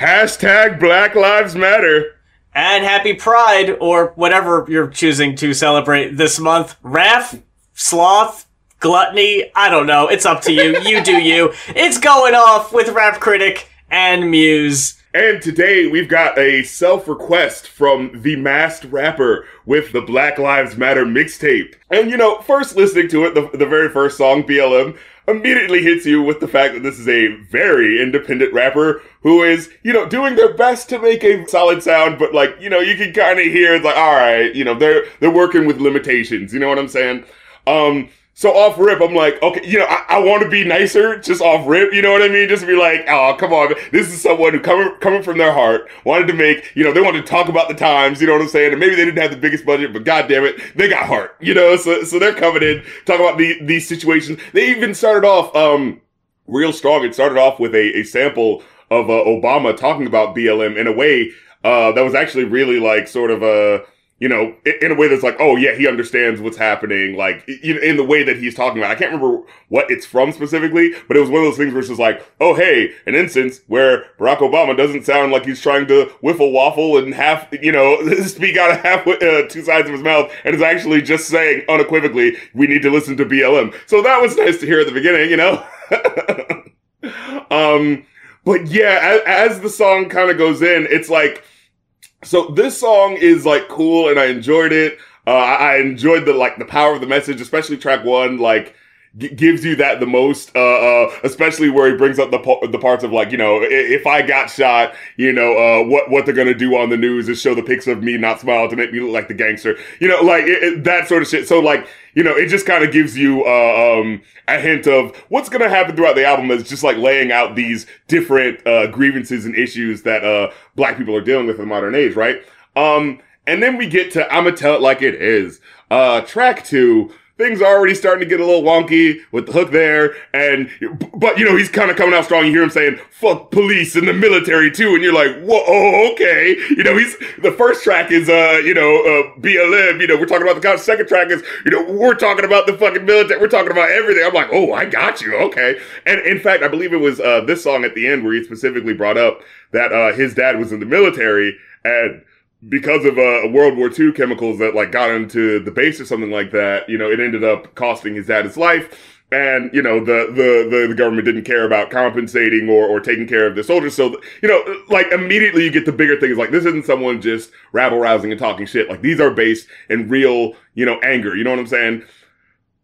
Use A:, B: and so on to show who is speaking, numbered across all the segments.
A: Hashtag Black Lives Matter.
B: And happy Pride, or whatever you're choosing to celebrate this month. Wrath, sloth, gluttony, I don't know. It's up to you. You do you. It's going off with Rap Critic and Muse.
A: And today we've got a self request from the masked rapper with the Black Lives Matter mixtape. And you know, first listening to it, the, the very first song, BLM, immediately hits you with the fact that this is a very independent rapper who is, you know, doing their best to make a solid sound, but like, you know, you can kind of hear like, all right, you know, they're they're working with limitations. You know what I'm saying? Um, so off rip, I'm like, okay, you know, I, I want to be nicer, just off rip, you know what I mean? Just be like, oh, come on, this is someone who coming coming from their heart wanted to make, you know, they wanted to talk about the times, you know what I'm saying? And maybe they didn't have the biggest budget, but god damn it, they got heart, you know. So so they're coming in, talking about the these situations. They even started off um real strong. It started off with a, a sample of uh, Obama talking about BLM in a way uh, that was actually really like sort of a you know, in a way that's like, oh yeah, he understands what's happening, like in the way that he's talking about. I can't remember what it's from specifically, but it was one of those things where it's just like, oh hey, an instance where Barack Obama doesn't sound like he's trying to whiffle waffle and half, you know, speak out of half uh, two sides of his mouth, and is actually just saying unequivocally, we need to listen to BLM. So that was nice to hear at the beginning, you know. um, but yeah, as, as the song kind of goes in, it's like so this song is like cool and I enjoyed it. Uh, I enjoyed the like the power of the message, especially track one. Like gives you that the most, uh, uh, especially where he brings up the the parts of like you know if I got shot, you know uh, what what they're gonna do on the news is show the pics of me not smiling to make me look like the gangster, you know like it, it, that sort of shit. So like you know, it just kind of gives you uh, um, a hint of what's going to happen throughout the album. Is just like laying out these different uh, grievances and issues that uh, Black people are dealing with in the modern age, right? Um, and then we get to "I'ma Tell It Like It Is." Uh, track two things are already starting to get a little wonky with the hook there. And, but you know, he's kind of coming out strong. You hear him saying, fuck police and the military too. And you're like, whoa, oh, okay. You know, he's, the first track is, uh, you know, uh, BLM, you know, we're talking about the couch. Second track is, you know, we're talking about the fucking military. We're talking about everything. I'm like, oh, I got you. Okay. And in fact, I believe it was, uh, this song at the end where he specifically brought up that, uh, his dad was in the military and, because of uh, World War II chemicals that like got into the base or something like that, you know, it ended up costing his dad his life. And, you know, the, the, the, the government didn't care about compensating or, or taking care of the soldiers. So, you know, like immediately you get the bigger things. Like this isn't someone just rabble rousing and talking shit. Like these are based in real, you know, anger. You know what I'm saying?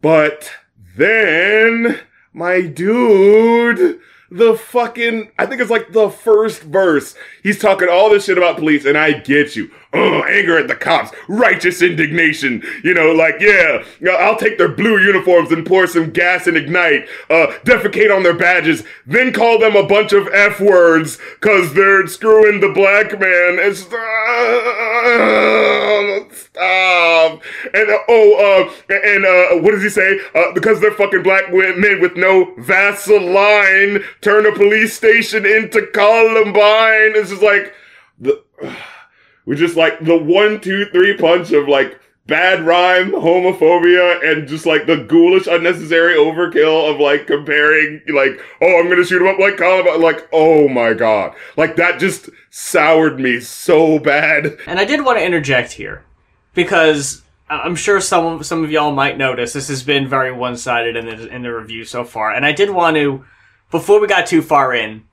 A: But then my dude, the fucking, I think it's like the first verse. He's talking all this shit about police, and I get you. Oh, anger at the cops, righteous indignation. You know, like, yeah, I'll take their blue uniforms and pour some gas and ignite, uh, defecate on their badges, then call them a bunch of F words, cause they're screwing the black man. And stop. stop. And, uh, oh, uh, and, uh, what does he say? Uh, because they're fucking black men with no Vaseline, turn a police station into Columbine. It's just like, the, we just like the one, two, three punch of like bad rhyme, homophobia, and just like the ghoulish, unnecessary overkill of like comparing, like, oh, I'm gonna shoot him up like Columbine. Like, oh my god. Like that just soured me so bad.
B: And I did want to interject here because I'm sure some some of y'all might notice this has been very one sided in the in the review so far, and I did want to, before we got too far in,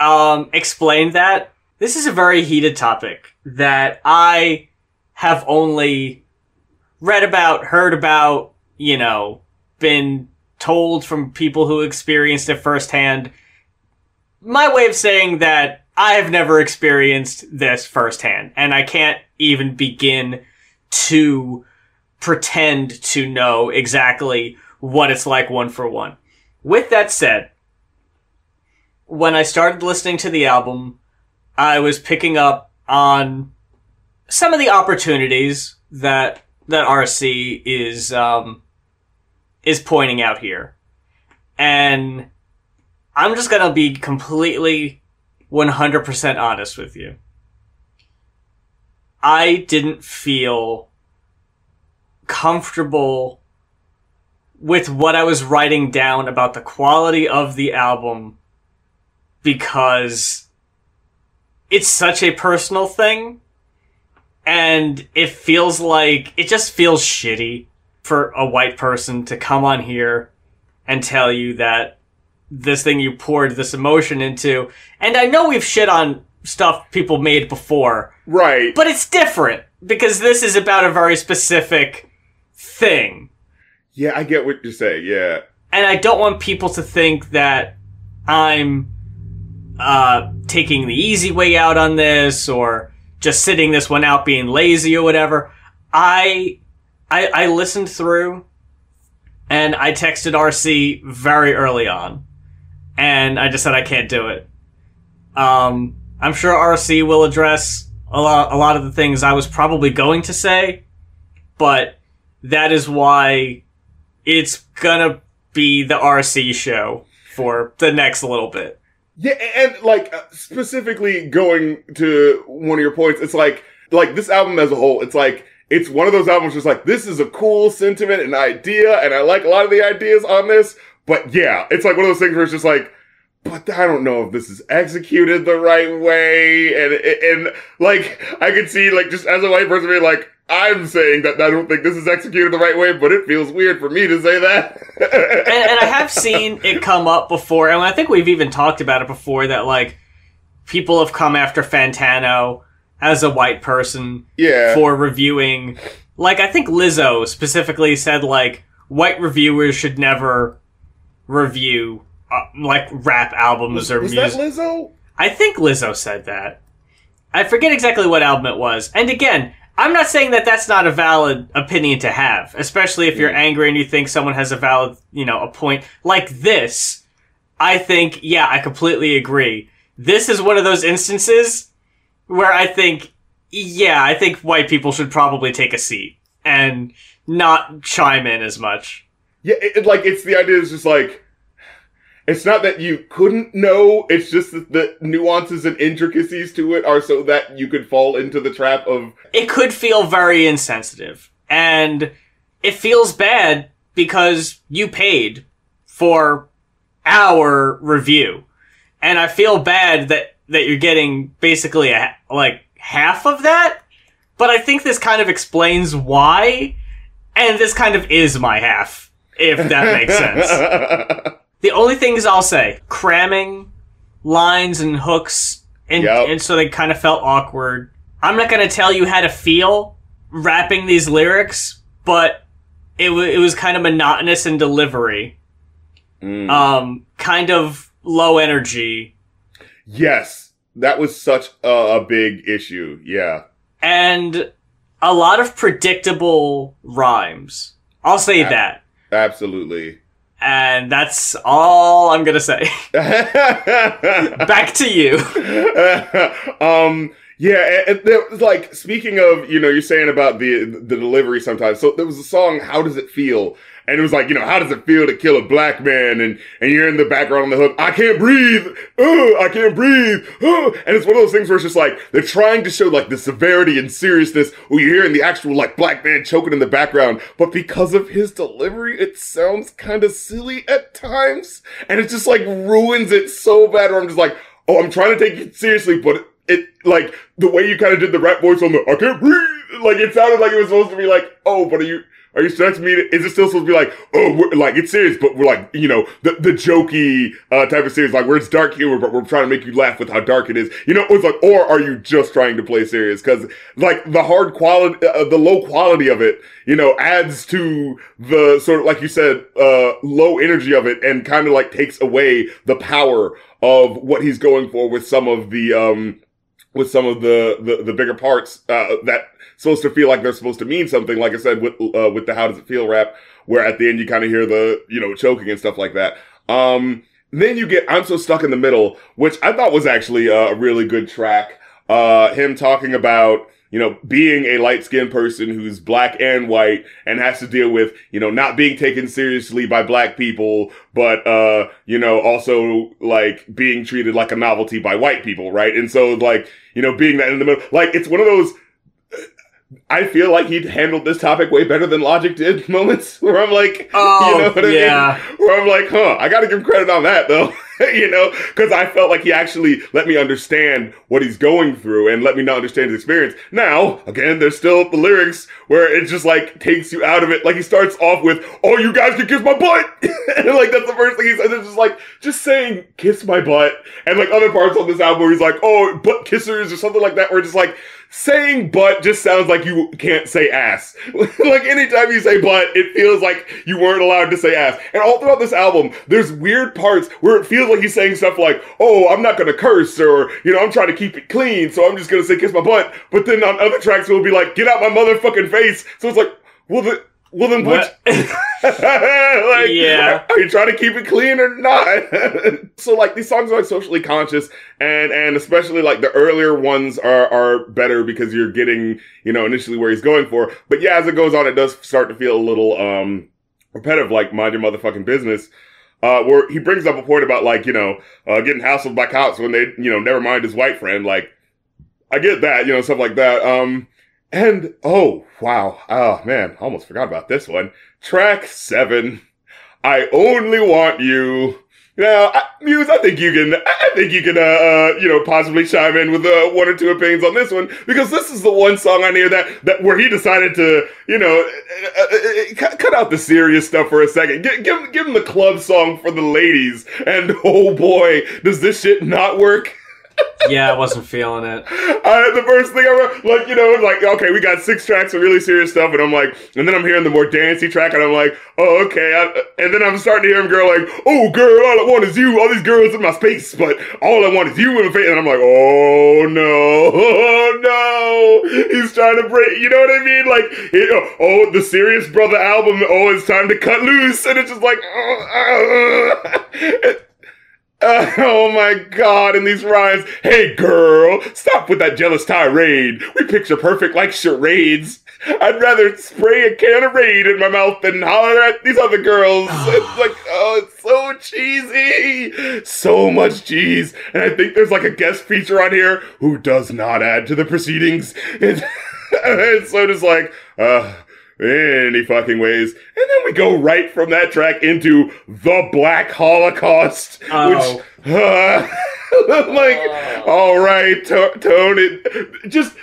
B: um, explain that this is a very heated topic that I have only read about, heard about, you know, been told from people who experienced it firsthand. My way of saying that I have never experienced this firsthand, and I can't even begin to pretend to know exactly what it's like one for one. With that said, when I started listening to the album, I was picking up on some of the opportunities that that RC is um, is pointing out here, and I'm just gonna be completely 100% honest with you. I didn't feel comfortable with what I was writing down about the quality of the album because it's such a personal thing and it feels like it just feels shitty for a white person to come on here and tell you that this thing you poured this emotion into and I know we've shit on stuff people made before
A: Right.
B: but it's different because this is about a very specific thing
A: yeah, I get what you're saying. Yeah.
B: and I don't want people to think that I'm uh, taking the easy way out on this or just sitting this one out being lazy or whatever. I I, I listened through and I texted RC very early on, and I just said I can't do it. Um, I'm sure RC will address a lot a lot of the things I was probably going to say, but that is why it's gonna be the RC show for the next little bit.
A: Yeah, and like uh, specifically going to one of your points, it's like like this album as a whole, it's like it's one of those albums just like this is a cool sentiment and idea, and I like a lot of the ideas on this, but yeah, it's like one of those things where it's just like, but I don't know if this is executed the right way, and and like I could see like just as a white person being like. I'm saying that I don't think this is executed the right way, but it feels weird for me to say that.
B: and, and I have seen it come up before, and I think we've even talked about it before that like people have come after Fantano as a white person
A: yeah.
B: for reviewing. Like I think Lizzo specifically said like white reviewers should never review uh, like rap albums or
A: was
B: music.
A: that Lizzo?
B: I think Lizzo said that. I forget exactly what album it was. And again, I'm not saying that that's not a valid opinion to have, especially if you're angry and you think someone has a valid, you know, a point like this. I think, yeah, I completely agree. This is one of those instances where I think, yeah, I think white people should probably take a seat and not chime in as much.
A: Yeah, it- like it's the idea is just like it's not that you couldn't know, it's just that the nuances and intricacies to it are so that you could fall into the trap of
B: it could feel very insensitive. And it feels bad because you paid for our review. And I feel bad that, that you're getting basically a, like half of that. But I think this kind of explains why. And this kind of is my half, if that makes sense. The only things I'll say, cramming lines and hooks, and,
A: Yep.
B: and so they kind of felt awkward. I'm not going to tell you how to feel rapping these lyrics, but it, w- it was kind of monotonous in delivery.
A: Mm.
B: Um, kind of low energy.
A: yes, that was such a, a big issue. Yeah.
B: And a lot of predictable rhymes. I'll say that.
A: Absolutely.
B: And that's all I'm to say. Back to you.
A: um yeah and there was like speaking of you know you're saying about the the delivery sometimes so there was a song how does it feel and it was like you know how does it feel to kill a black man? And and you're in the background on the hook. I can't breathe. Uh, i can't breathe. Uh, and it's one of those things where it's just like they're trying to show like the severity and seriousness where you're hearing the actual like black man choking in the background. But because of his delivery it sounds kind of silly at times. And it just like ruins it so bad where i'm just like oh i'm trying to take it seriously but it like the way you kind of did the rap voice on the I can't breathe like it sounded like it was supposed to be like oh but are you are you expecting me. Is it still supposed to be like oh we're, like it's serious but we're like you know the the jokey uh, type of serious like where it's dark humor but we're trying to make you laugh with how dark it is. You know it's like or are you just trying to play serious? Because like the hard quality uh, the low quality of it you know adds to the sort of like you said uh low energy of it and kind of like takes away the power of what he's going for with some of the um with some of the the, the bigger parts uh, that supposed to feel like they're supposed to mean something. Like I said with uh, with the how does it feel rap, where at the end you kind of hear the you know choking and stuff like that. Um, then you get I'm so stuck in the middle, which I thought was actually a really good track. Uh, him talking about you know being a light skinned person who's black and white and has to deal with you know not being taken seriously by black people but uh you know also like being treated like a novelty by white people right and so like you know being that in the middle like it's one of those I feel like he handled this topic way better than Logic did. Moments where I'm like,
B: Oh,
A: you know oh, what
B: yeah.
A: I mean? Where I'm like, huh, I got to give him credit on that though. you know, because I felt like he actually let me understand what he's going through and let me not understand his experience. Now, again, there's still the lyrics where it just like takes you out of it. Like he starts off with, "Oh, you guys can kiss my butt," and like that's the first thing he says. It's just like just saying "kiss my butt," and like other parts on this album where he's like, "Oh, butt kissers" or something like that. Where it's just like saying butt just sounds like you can't say ass. like anytime you say butt, it feels like you weren't allowed to say ass. And all throughout this album, there's weird parts where it feels like he's saying stuff like, oh, I'm not gonna curse, or, you know, I'm trying to keep it clean, so I'm just gonna say kiss my butt. But then on other tracks, it'll be like, get out my motherfucking face. So it's like, well, the, well then what? like,
B: Yeah.
A: Are you trying to keep it clean or not? so like these songs are like socially conscious and and especially like the earlier ones are are better because you're getting, you know, initially where he's going for. But yeah, as it goes on, it does start to feel a little um repetitive, like mind your motherfucking business. Uh, where he brings up a point about like, you know, uh, getting hassled by cops when they, you know, never mind his white friend. Like, I get that, you know, stuff like that. Um, and oh wow, oh man, almost forgot about this one. Track seven. I only want you. Now, I, Muse, I think you can. I think you can, uh, uh, you know, possibly chime in with uh, one or two opinions on this one because this is the one song I hear that that where he decided to, you know, uh, uh, uh, cut, cut out the serious stuff for a second. Give give him the club song for the ladies, and oh boy, does this shit not work.
B: Yeah, I wasn't feeling it.
A: I, the first thing I wrote, like, you know, like, okay, we got six tracks of really serious stuff, and I'm like, and then I'm hearing the more dancey track, and I'm like, oh, okay. I, and then I'm starting to hear him girl like, oh, girl, all I want is you. All these girls in my space, but all I want is you in my face. And I'm like, oh no, oh no. He's trying to break, you know what I mean? Like, he, oh, the serious brother album, oh, it's time to cut loose, and it's just like, uh, uh, oh my god, and these rhymes. Hey girl, stop with that jealous tirade. We picture perfect like charades. I'd rather spray a can of Raid in my mouth than holler at these other girls. it's like, oh, it's so cheesy. So much cheese. And I think there's like a guest feature on here who does not add to the proceedings. It's, it's so just like, uh, any fucking ways. And then we go right from that track into the Black Holocaust,
B: Oh.
A: which, uh, like, all right, to- tone it. Just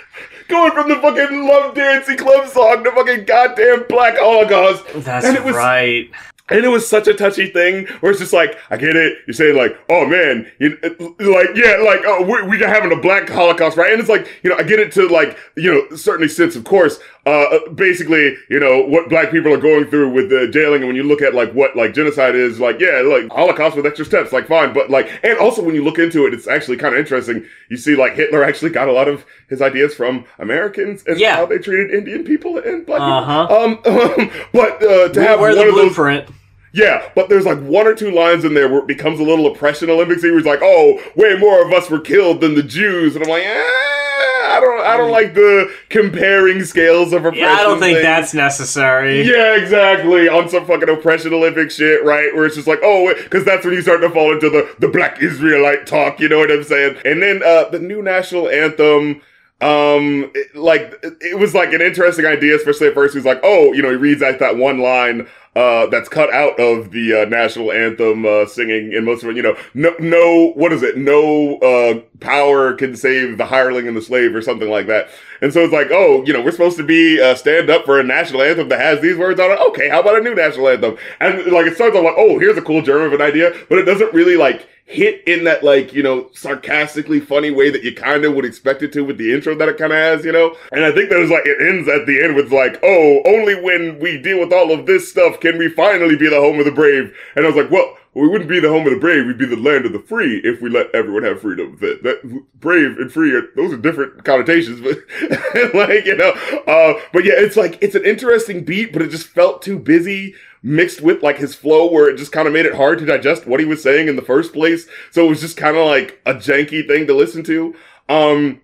A: going from the fucking Love Dancing Club song to fucking goddamn Black Holocaust.
B: That's
A: And it was-
B: right.
A: And it was such a touchy thing where it's just like, I get it. You're saying like, oh man, you, like, yeah, like, oh, we, we're having a black Holocaust, right? And it's like, you know, I get it to like, you know, certainly sense, of course, uh, basically, you know, what black people are going through with the jailing. And when you look at like what like genocide is, like, yeah, like Holocaust with extra steps, like fine. But like, and also when you look into it, it's actually kind of interesting. You see like Hitler actually got a lot of his ideas from Americans and
B: Yeah.
A: how they treated Indian people and black
B: Uh-huh.
A: people. Um, but uh, to
B: We
A: have one
B: the
A: of those
B: blueprint.
A: yeah, but there's like one or two lines in there where it becomes a little oppression Olympics. He was like, "Oh, way more of us were killed than the Jews," and I'm like, eh, "I don't, I don't like the comparing scales of oppression."
B: Yeah, I don't think that's necessary.
A: Yeah, exactly. On some fucking oppression Olympic shit, right? Where it's just like, oh, because that's when you start to fall into the the Black Israelite talk. You know what I'm saying? And then uh the new national anthem. Um, it- like it- it was like an interesting idea, especially at first. He's like, oh, you know, he reads like that one line uh, that's cut out of the uh, national anthem uh, singing, and most of it, you know, no, no, what is it? No uh, power can save the hireling and the slave, or something like that. And so it's like, oh, you know, we're supposed to be uh, stand up for a national anthem that has these words on it. Okay, how about a new national anthem? And like it starts off like, oh, here's a cool germ of an idea, but it doesn't really like hit in that like you know sarcastically funny way that you kind of would expect it to with the intro that it kind of has, you know. And I think there's like it ends at the end with like, oh, only when we deal with all of this stuff can we finally be the home of the brave. And I was like, well. We wouldn't be the home of the brave. We'd be the land of the free if we let everyone have freedom. That, that brave and free are those are different connotations, but like you know. Uh, but yeah, it's like it's an interesting beat, but it just felt too busy mixed with like his flow where it just kind of made it hard to digest what he was saying in the first place. So it was just kind of like a janky thing to listen to. Um,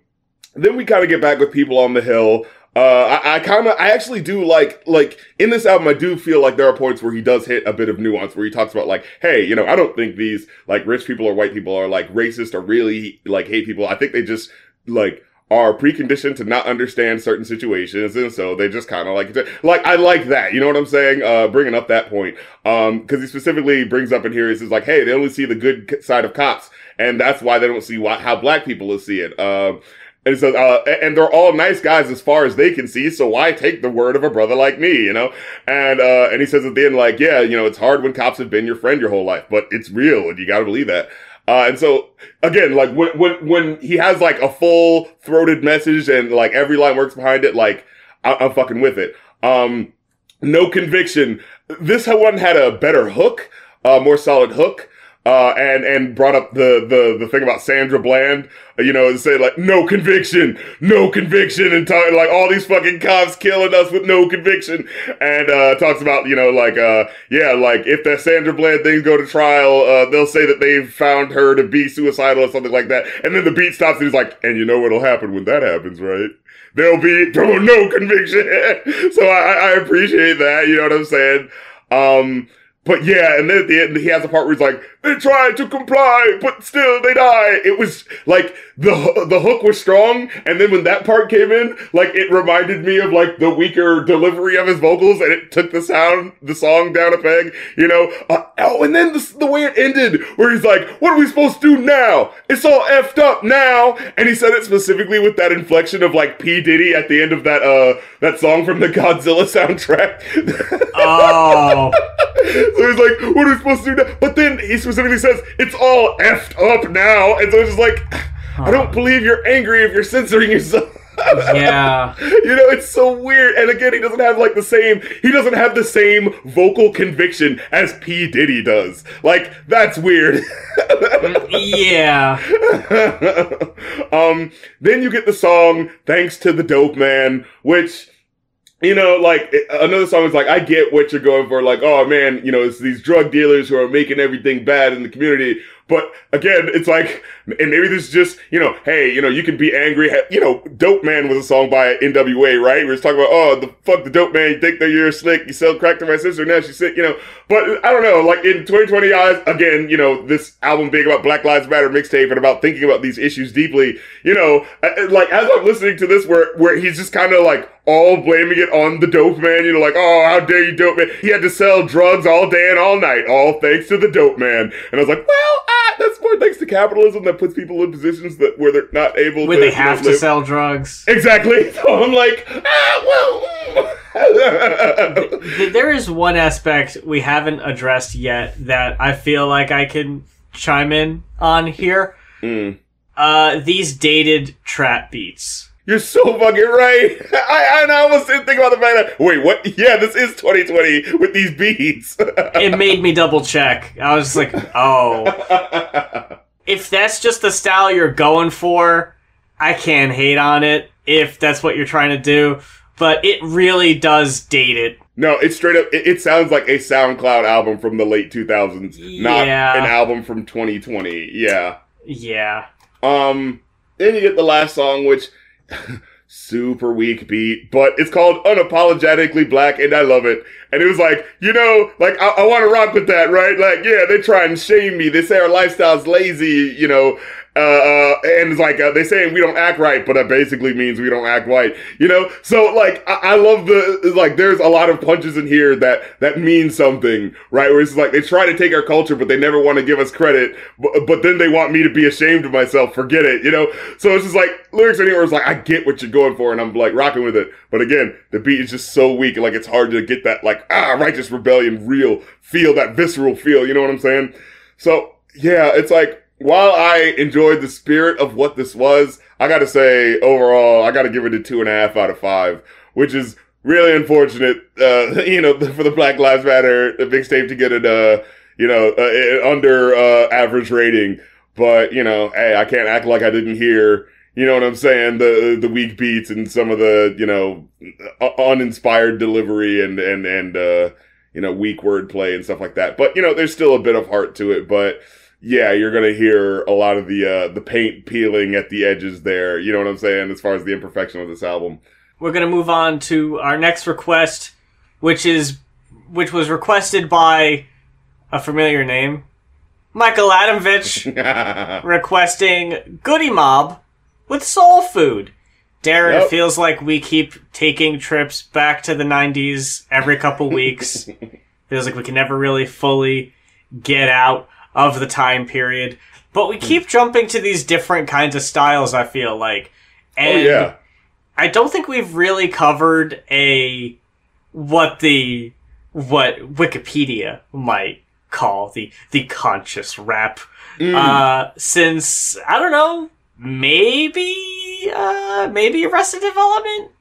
A: then we kind of get back with people on the hill. Uh, I, I kind of, I actually do like, like in this album, I do feel like there are points where he does hit a bit of nuance where he talks about like, hey, you know, I don't think these like rich people or white people are like racist or really like hate people. I think they just like are preconditioned to not understand certain situations, and so they just kind of like like I like that. You know what I'm saying? Uh, bringing up that point, um, because he specifically brings up in here, he says like, hey, they only see the good side of cops, and that's why they don't see why, how black people see it. Um, and so, uh, and they're all nice guys as far as they can see. So why take the word of a brother like me, you know? And, uh, and he says at the end, like, yeah, you know, it's hard when cops have been your friend your whole life, but it's real and you gotta believe that. Uh, and so again, like when, when, when he has like a full throated message and like every line works behind it, like I- I'm fucking with it. Um, no conviction. This one had a better hook, uh, more solid hook uh, and and brought up the the the thing about Sandra Bland, uh, you know, and say like no conviction, no conviction, and talk, like all these fucking cops killing us with no conviction, and uh, talks about you know like uh yeah like if the Sandra Bland things go to trial, uh, they'll say that they've found her to be suicidal or something like that, and then the beat stops and he's like, and you know what'll happen when that happens, right? There'll be no conviction. so I, I appreciate that. You know what I'm saying? Um, but yeah, and then at the end, he has a part where he's like, "They tried to comply, but still they die." It was like the the hook was strong, and then when that part came in, like it reminded me of like the weaker delivery of his vocals, and it took the sound, the song down a peg, you know. Uh, oh, and then the, the way it ended, where he's like, "What are we supposed to do now? It's all effed up now," and he said it specifically with that inflection of like P Diddy at the end of that uh that song from the Godzilla soundtrack.
B: Oh.
A: So he's like, what are we supposed to do now? But then he specifically says, it's all effed up now. And so it's just like, I don't believe you're angry if you're censoring yourself.
B: yeah.
A: you know, it's so weird. And again, he doesn't have like the same, he doesn't have the same vocal conviction as P. Diddy does. Like, that's weird.
B: Yeah.
A: um, then you get the song Thanks to the Dope Man, which you know, like another song is like, I get what you're going for. Like, oh man, you know, it's these drug dealers who are making everything bad in the community. But again, it's like, and maybe this is just, you know, hey, you know, you can be angry. You know, Dope Man was a song by NWA, right? We were talking about, oh, the fuck the dope man. You think that you're slick. You sell crack to my sister. Now she's sick, you know. But I don't know, like in 2020 eyes, again, you know, this album being about Black Lives Matter mixtape and about thinking about these issues deeply, you know, like as I'm listening to this where, where he's just kind of like, all blaming it on the dope man. You know, like, oh, how dare you, dope man? He had to sell drugs all day and all night, all thanks to the dope man. And I was like, well, ah, that's more thanks to capitalism that puts people in positions that where they're not able
B: Where
A: to
B: they
A: you know,
B: have to
A: live.
B: sell drugs.
A: Exactly. So I'm like, ah, well.
B: There is one aspect we haven't addressed yet that I feel like I can chime in on here.
A: Mm.
B: Uh, these dated trap beats.
A: You're so fucking right. I, I, I almost didn't think about the fact that wait, what? Yeah, this is 2020 with these beats.
B: It made me double check. I was like, oh. If that's just the style you're going for, I can't hate on it if that's what you're trying to do. But it really does date it.
A: no, it's straight up. It, it sounds like a SoundCloud album from the late 2000s, not
B: Yeah.
A: an album from 2020. Yeah.
B: Yeah.
A: Um, then you get the last song, which super weak beat, but it's called Unapologetically Black, and I love it. And it was like, you know, like I, I want to rock with that, right? Like, yeah, they try and shame me. They say our lifestyle's lazy, you know. Uh, uh, and it's like uh, they say we don't act right, but that basically means we don't act white, you know. So like, I, I love the like. There's a lot of punches in here that that mean something, right? Where it's like they try to take our culture, but they never want to give us credit. But, but then they want me to be ashamed of myself. Forget it, you know. So it's just like lyrics anywhere. It's like I get what you're going for, and I'm like rocking with it. But again, the beat is just so weak. Like it's hard to get that like ah righteous rebellion real feel, that visceral feel. You know what I'm saying? So yeah, it's like while I enjoyed the spirit of what this was, I gotta say overall, I gotta give it a two and a half out of five, which is really unfortunate. Uh, you know, for the Black Lives Matter the mixtape to get it, uh, you know, uh, under uh, average rating. But you know, hey, I can't act like I didn't hear. You know what I'm saying? The the weak beats and some of the you know uninspired delivery and and and uh, you know weak wordplay and stuff like that. But you know, there's still a bit of heart to it. But yeah, you're gonna hear a lot of the uh, the paint peeling at the edges there. You know what I'm saying? As far as the imperfection of this album.
B: We're gonna move on to our next request, which is which was requested by a familiar name, Michael Adamvich, requesting Goodie Mob with Soul Food. Darren,
A: Yep.
B: it feels like we keep taking trips back to the 90s every couple weeks. feels like we can never really fully get out of the time period. But we keep jumping to these different kinds of styles, I feel like.
A: Oh
B: And
A: yeah.
B: I don't think we've really covered a what the what Wikipedia might call the the conscious rap.
A: Mm.
B: Uh since I don't know, maybe uh maybe Arrested Development?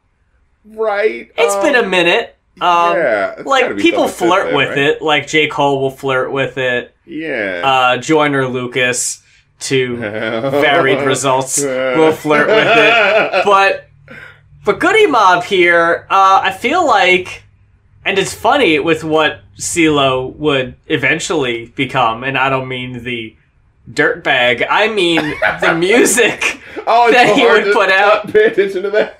A: right.
B: It's
A: um,
B: been a minute. Um
A: yeah.
B: like people flirt
A: then,
B: with
A: right?
B: it, like J. Cole will flirt with it.
A: Yeah.
B: Uh Joyner Lucas to varied results will flirt with it. but but Goodie Mob here, uh, I feel like, and it's funny with what CeeLo would eventually become, and I don't mean the dirtbag, I mean the music.
A: oh,
B: that he would put out.
A: Pay attention to that.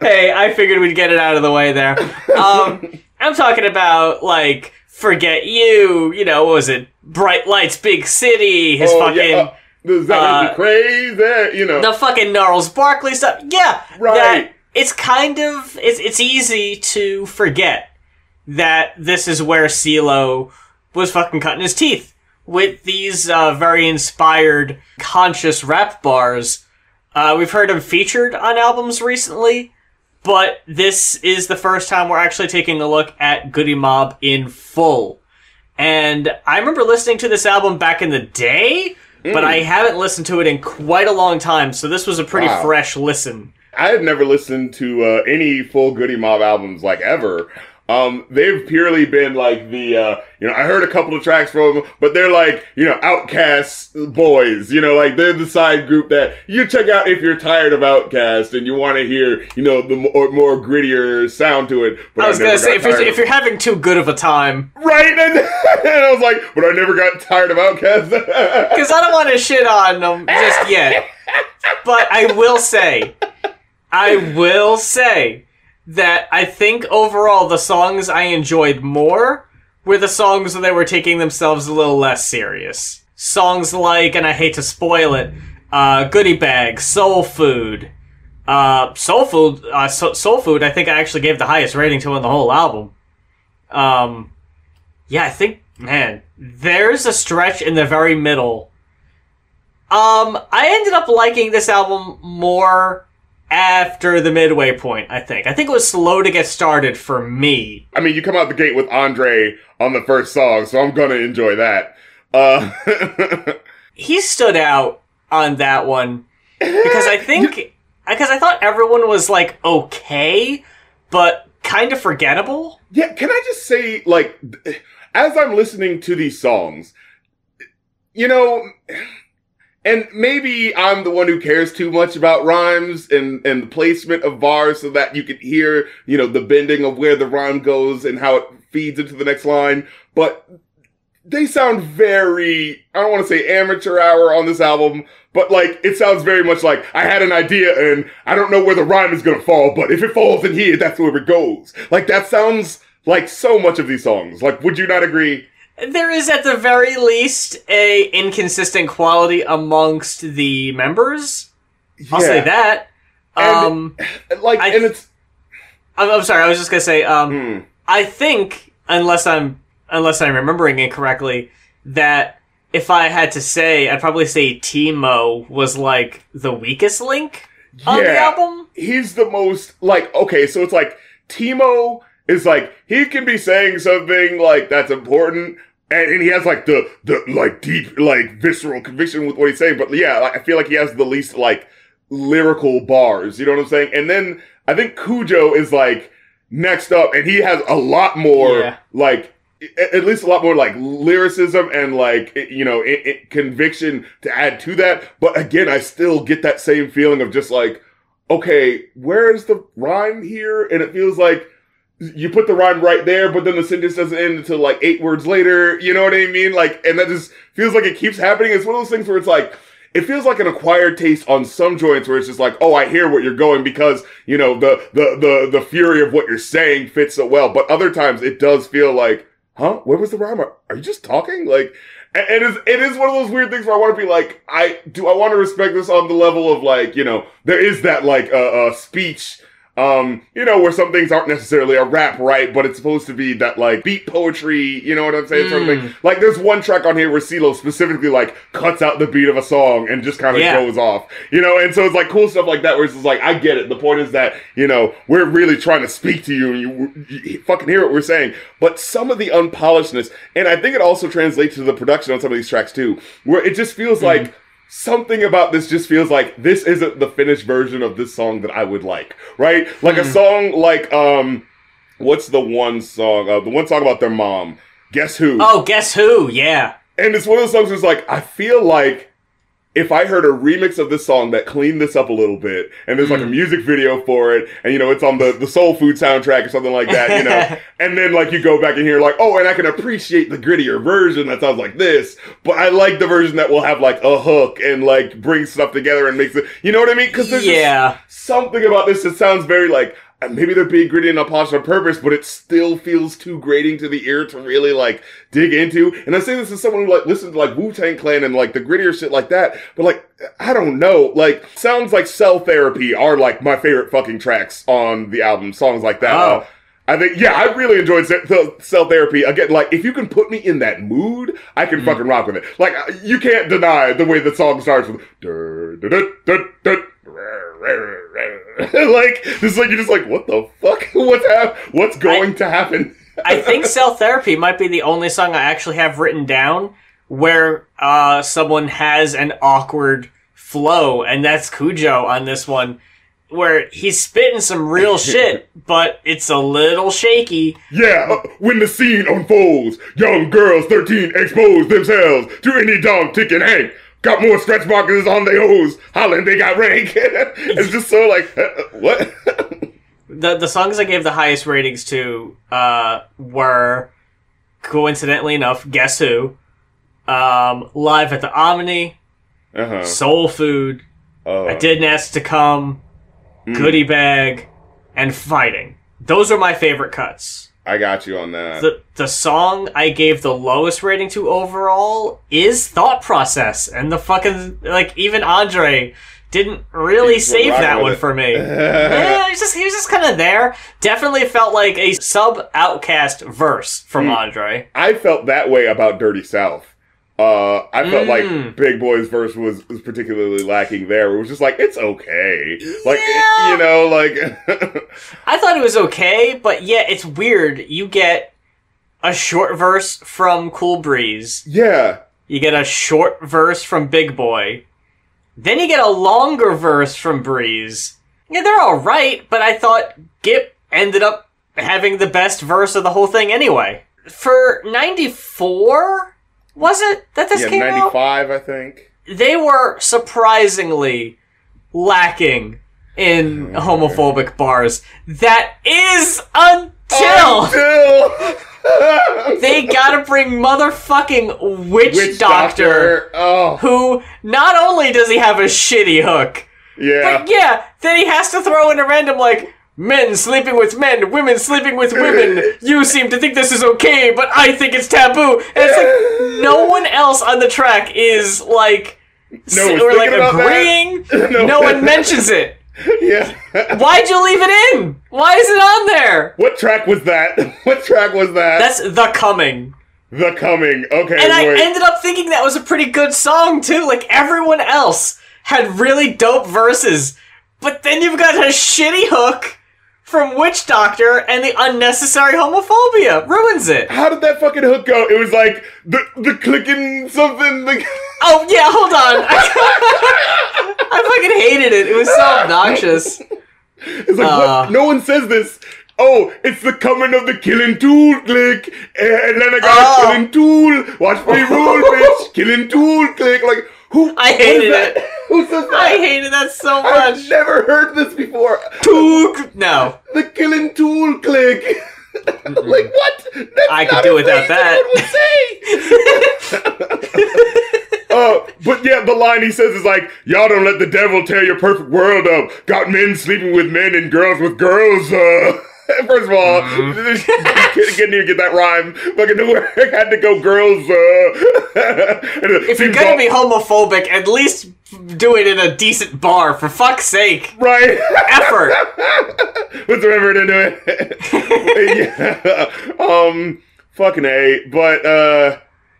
B: Hey, I figured we'd get it out of the way there. Um, I'm talking about like Forget You, you know, what was it? Bright Lights, Big City, his
A: oh,
B: fucking.
A: Yeah. Uh, does that
B: uh,
A: crazy? You know.
B: the fucking Gnarls Barkley stuff. Yeah,
A: Right.
B: That it's kind of it's it's easy to forget that this is where CeeLo was fucking cutting his teeth with these uh, very inspired conscious rap bars. Uh, we've heard him featured on albums recently, but this is the first time we're actually taking a look at Goodie Mob in full. And I remember listening to this album back in the day, but I haven't listened to it in quite a long time, so this was a pretty
A: Wow.
B: fresh listen.
A: I had never listened to uh, any full Goodie Mob albums like ever. Um, they've purely been like the, uh, you know, I heard a couple of tracks from them, but they're like, you know, OutKast boys, you know, like they're the side group that you check out if you're tired of OutKast and you want to hear, you know, the more, more grittier sound to it. But
B: I was gonna say if you're, if you're having too good of a time,
A: right, and, and I was like, but I never got tired of OutKast.
B: because I don't want to shit on them just yet. But I will say, I will say that I think overall the songs I enjoyed more were the songs they were taking themselves a little less serious. Songs like, and I hate to spoil it, uh, Goodie Bag, Soul Food. Uh, Soul Food, uh, so- Soul Food, I think I actually gave the highest rating to on the whole album. Um, yeah, I think, man, there's a stretch in the very middle. Um, I ended up liking this album more after the midway point, I think. I think it was slow to get started for me.
A: I mean, you come out the gate with Andre on the first song, so I'm gonna enjoy that. Uh,
B: He stood out on that one because I think because I thought everyone was like okay, but kind of forgettable.
A: Yeah, can I just say, like, as I'm listening to these songs, you know, and maybe I'm the one who cares too much about rhymes and, and the placement of bars so that you can hear, you know, the bending of where the rhyme goes and how it feeds into the next line, but they sound very, I don't want to say amateur hour on this album, but like, it sounds very much like I had an idea and I don't know where the rhyme is going to fall, but if it falls in here, that's where it goes. Like, that sounds like so much of these songs. Like, would you not agree?
B: There is at the very least a inconsistent quality amongst the members. I'll say
A: Yeah.
B: that.
A: And-
B: Um,
A: Like,
B: I-
A: and it's,
B: I'm, I'm sorry. I was just gonna say. Um,
A: hmm.
B: I think, unless I'm unless I'm remembering incorrectly, that if I had to say, I'd probably say T-Mo was like the weakest link on the album.
A: he's the most like okay so it's like T-Mo is like he can be saying something like that's important and, and he has like the the like deep like visceral conviction with what he's saying but yeah like, i feel like he has the least like lyrical bars you know what i'm saying and then i think Khujo is like next up and he has a lot more
B: Yeah.
A: like at least a lot more like lyricism and like you know i i conviction to add to that but again i still get that same feeling of just like okay, where's the rhyme here? And it feels like you put the rhyme right there, but then the sentence doesn't end until like eight words later. You know what I mean? Like, and that just feels like it keeps happening. It's one of those things where it's like, it feels like an acquired taste on some joints where it's just like, oh, I hear what you're going because, you know, the, the, the, the fury of what you're saying fits so well. But other times it does feel like, huh? Where was the rhyme? Are, you just talking? Like, it is it is one of those weird things where I want to be like, I do I want to respect this on the level of like, you know, there is that like uh, uh speech um, you know, where some things aren't necessarily a rap, right? But it's supposed to be that like beat poetry, you know what I'm saying? Sort of thing.
B: Mm.
A: Like there's one track on here where CeeLo specifically like cuts out the beat of a song and just kind of
B: Yeah.
A: goes off. You know, and so it's like cool stuff like that where it's just like, I get it. The point is that, you know, we're really trying to speak to you and you, you fucking hear what we're saying. But some of the unpolishedness, and I think it also translates to the production on some of these tracks too, where it just feels like something about this just feels like this isn't the finished version of this song that I would like, right? Like a song like um what's the one song uh, the one song about their mom guess who
B: Oh, guess who? Yeah.
A: and it's one of those songs it's like i feel like if i heard a remix of this song that cleaned this up a little bit and there's like a hmm. music video for it and you know it's on the the soul food soundtrack or something like that you know and then like you go back and hear like oh and i can appreciate the grittier version that sounds like this but i like the version that will have like a hook and like bring stuff together and makes it you know what i mean because there's just
B: Yeah.
A: something about this that sounds very like maybe they're being gritty and unpolished on purpose, but it still feels too grating to the ear to really like dig into. And I say this as someone who like listens to like Wu Tang Clan and like the grittier shit like that, but like I don't know, like sounds like Cell Therapy are like my favorite fucking tracks on the album. Songs like that.
B: Oh.
A: Uh, I think, yeah, I really enjoyed cell therapy. Again, like, if you can put me in that mood, I can fucking rock with it. Like, uh, you can't deny the way the song starts with, like, just like, you're just like, what the fuck? What's hap- What's going to happen?
B: I think Cell Therapy might be the only song I actually have written down where uh, someone has an awkward flow, and that's Khujo on this one, where he's spitting some real shit, but it's a little shaky.
A: Yeah, uh, when the scene unfolds, young girls 13 expose themselves to any dog, tick, and Hank. Got more stretch markers on their hose, Holland, they got rank. it's just so like, uh, uh, what?
B: The the songs I gave the highest ratings to uh, were, coincidentally enough, Guess Who, um, Live at the Omni,
A: uh-huh.
B: Soul Food,
A: Uh,
B: I didn't ask to come,
A: Mm.
B: goodie bag, and fighting. Those are my favorite cuts.
A: I got you on that.
B: The the song I gave the lowest rating to overall is Thought Process, and the fucking like even Andre didn't really
A: He's
B: save that one
A: it.
B: for me. yeah, he was just he was just kind of there. Definitely felt like a sub OutKast verse from
A: Mm.
B: Andre.
A: I felt that way about Dirty South. Uh, I felt
B: Mm.
A: like Big Boi's verse was, was particularly lacking there. It was just like it's okay, like
B: Yeah.
A: you know, like
B: I thought it was okay, but yeah, it's weird. You get a short verse from Cool Breeze.
A: yeah,
B: You get a short verse from Big Boi. Then you get a longer verse from Breeze. Yeah, they're alright, but I thought Gipp ended up having the best verse of the whole thing anyway. For 94? Was it that this
A: yeah,
B: came
A: ninety
B: out?
A: five, I think.
B: They were surprisingly lacking in homophobic bars. That is until
A: Until
B: they gotta bring motherfucking Witch,
A: Witch
B: Doctor
A: Oh,
B: who not only does he have a shitty hook,
A: yeah.
B: but yeah, then he has to throw in a random like men sleeping with men, women sleeping with women. You seem to think this is okay, but I think it's taboo. And it's like no one else on the track is like
A: No
B: or like
A: thinking about that.
B: agreeing.
A: No.
B: no one mentions it.
A: yeah.
B: Why'd you leave it in? Why is it on there?
A: what track was that? What track was that?
B: That's the coming.
A: the coming. Okay,
B: And I ended up thinking that was a pretty good song too. Like everyone else had really dope verses, but then you've got a shitty hook from Witch Doctor, and the unnecessary homophobia ruins it.
A: How did that fucking hook go? It was like the the clicking something. The...
B: Oh yeah, hold on. I fucking hated it. It was so obnoxious.
A: It's like
B: Uh.
A: what? No one says this. Oh, it's the coming of the killing tool click, and then I got
B: Oh.
A: a killing tool. Watch me roll, bitch. Killing tool click. Like who?
B: I hated
A: that?
B: it.
A: Who says that?
B: I hated that so
A: I've
B: much.
A: never heard this before.
B: Took- No.
A: The killing tool click. like what? That's
B: I could do without that.
A: anyone would say. Uh, but yeah, the line he says is like, "Y'all don't let the devil tear your perfect world up. Got men sleeping with men and girls with girls." Uh, First of all, couldn't even get that rhyme. Fucking had to go, girls. Uh,
B: if you're gonna be homophobic, at least do it in a decent bar. For fuck's sake,
A: right?
B: Effort.
A: Put some effort into it. yeah. Um. Fucking a. But uh.